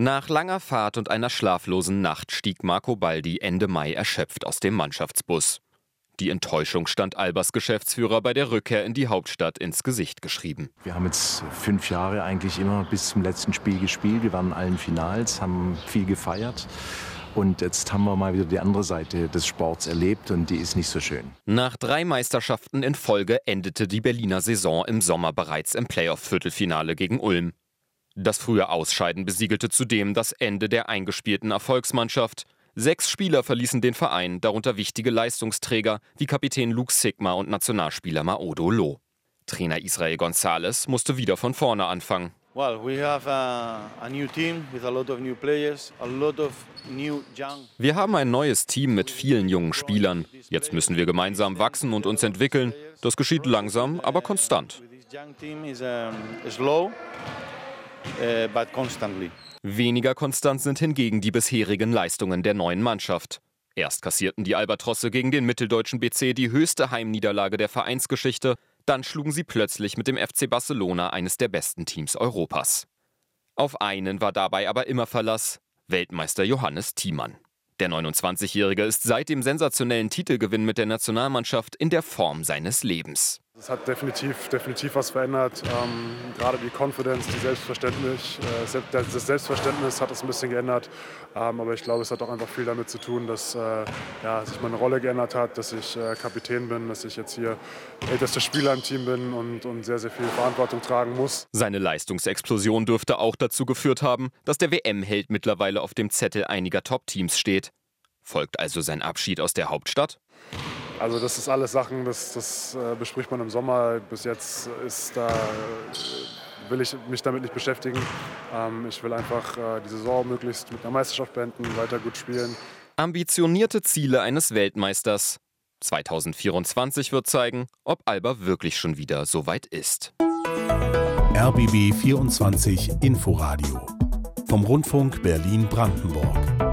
Nach langer Fahrt und einer schlaflosen Nacht stieg Marco Baldi Ende Mai erschöpft aus dem Mannschaftsbus. Die Enttäuschung stand Albers Geschäftsführer bei der Rückkehr in die Hauptstadt ins Gesicht geschrieben. Wir haben jetzt fünf Jahre eigentlich immer bis zum letzten Spiel gespielt. Wir waren in allen Finals, haben viel gefeiert. Und jetzt haben wir mal wieder die andere Seite des Sports erlebt und die ist nicht so schön. Nach drei Meisterschaften in Folge endete die Berliner Saison im Sommer bereits im Playoff-Viertelfinale gegen Ulm. Das frühe Ausscheiden besiegelte zudem das Ende der eingespielten Erfolgsmannschaft. Sechs Spieler verließen den Verein, darunter wichtige Leistungsträger wie Kapitän Luke Sigma und Nationalspieler Maodo Lo. Trainer Israel González musste wieder von vorne anfangen. Wir haben ein neues Team mit vielen jungen Spielern. Jetzt müssen wir gemeinsam wachsen und uns entwickeln. Das geschieht langsam, aber konstant. Weniger konstant sind hingegen die bisherigen Leistungen der neuen Mannschaft. Erst kassierten die Albatrosse gegen den mitteldeutschen BC die höchste Heimniederlage der Vereinsgeschichte, dann schlugen sie plötzlich mit dem FC Barcelona eines der besten Teams Europas. Auf einen war dabei aber immer Verlass, Weltmeister Johannes Thiemann. Der 29-Jährige ist seit dem sensationellen Titelgewinn mit der Nationalmannschaft in der Form seines Lebens. Es hat definitiv, definitiv was verändert. Ähm, gerade die Confidence, die Selbstverständnis, äh, das Selbstverständnis hat es ein bisschen geändert. Ähm, aber ich glaube, es hat auch einfach viel damit zu tun, dass äh, ja, sich meine Rolle geändert hat, dass ich äh, Kapitän bin, dass ich jetzt hier ältester Spieler im Team bin und, und sehr, sehr viel Verantwortung tragen muss. Seine Leistungsexplosion dürfte auch dazu geführt haben, dass der WM-Held mittlerweile auf dem Zettel einiger Top-Teams steht. Folgt also sein Abschied aus der Hauptstadt? Also das ist alles Sachen, das, das äh, bespricht man im Sommer. Bis jetzt ist da, will ich mich damit nicht beschäftigen. Ähm, ich will einfach äh, die Saison möglichst mit einer Meisterschaft beenden, weiter gut spielen. Ambitionierte Ziele eines Weltmeisters. 2024 wird zeigen, ob Alba wirklich schon wieder so weit ist. RBB 24 Inforadio vom Rundfunk Berlin-Brandenburg.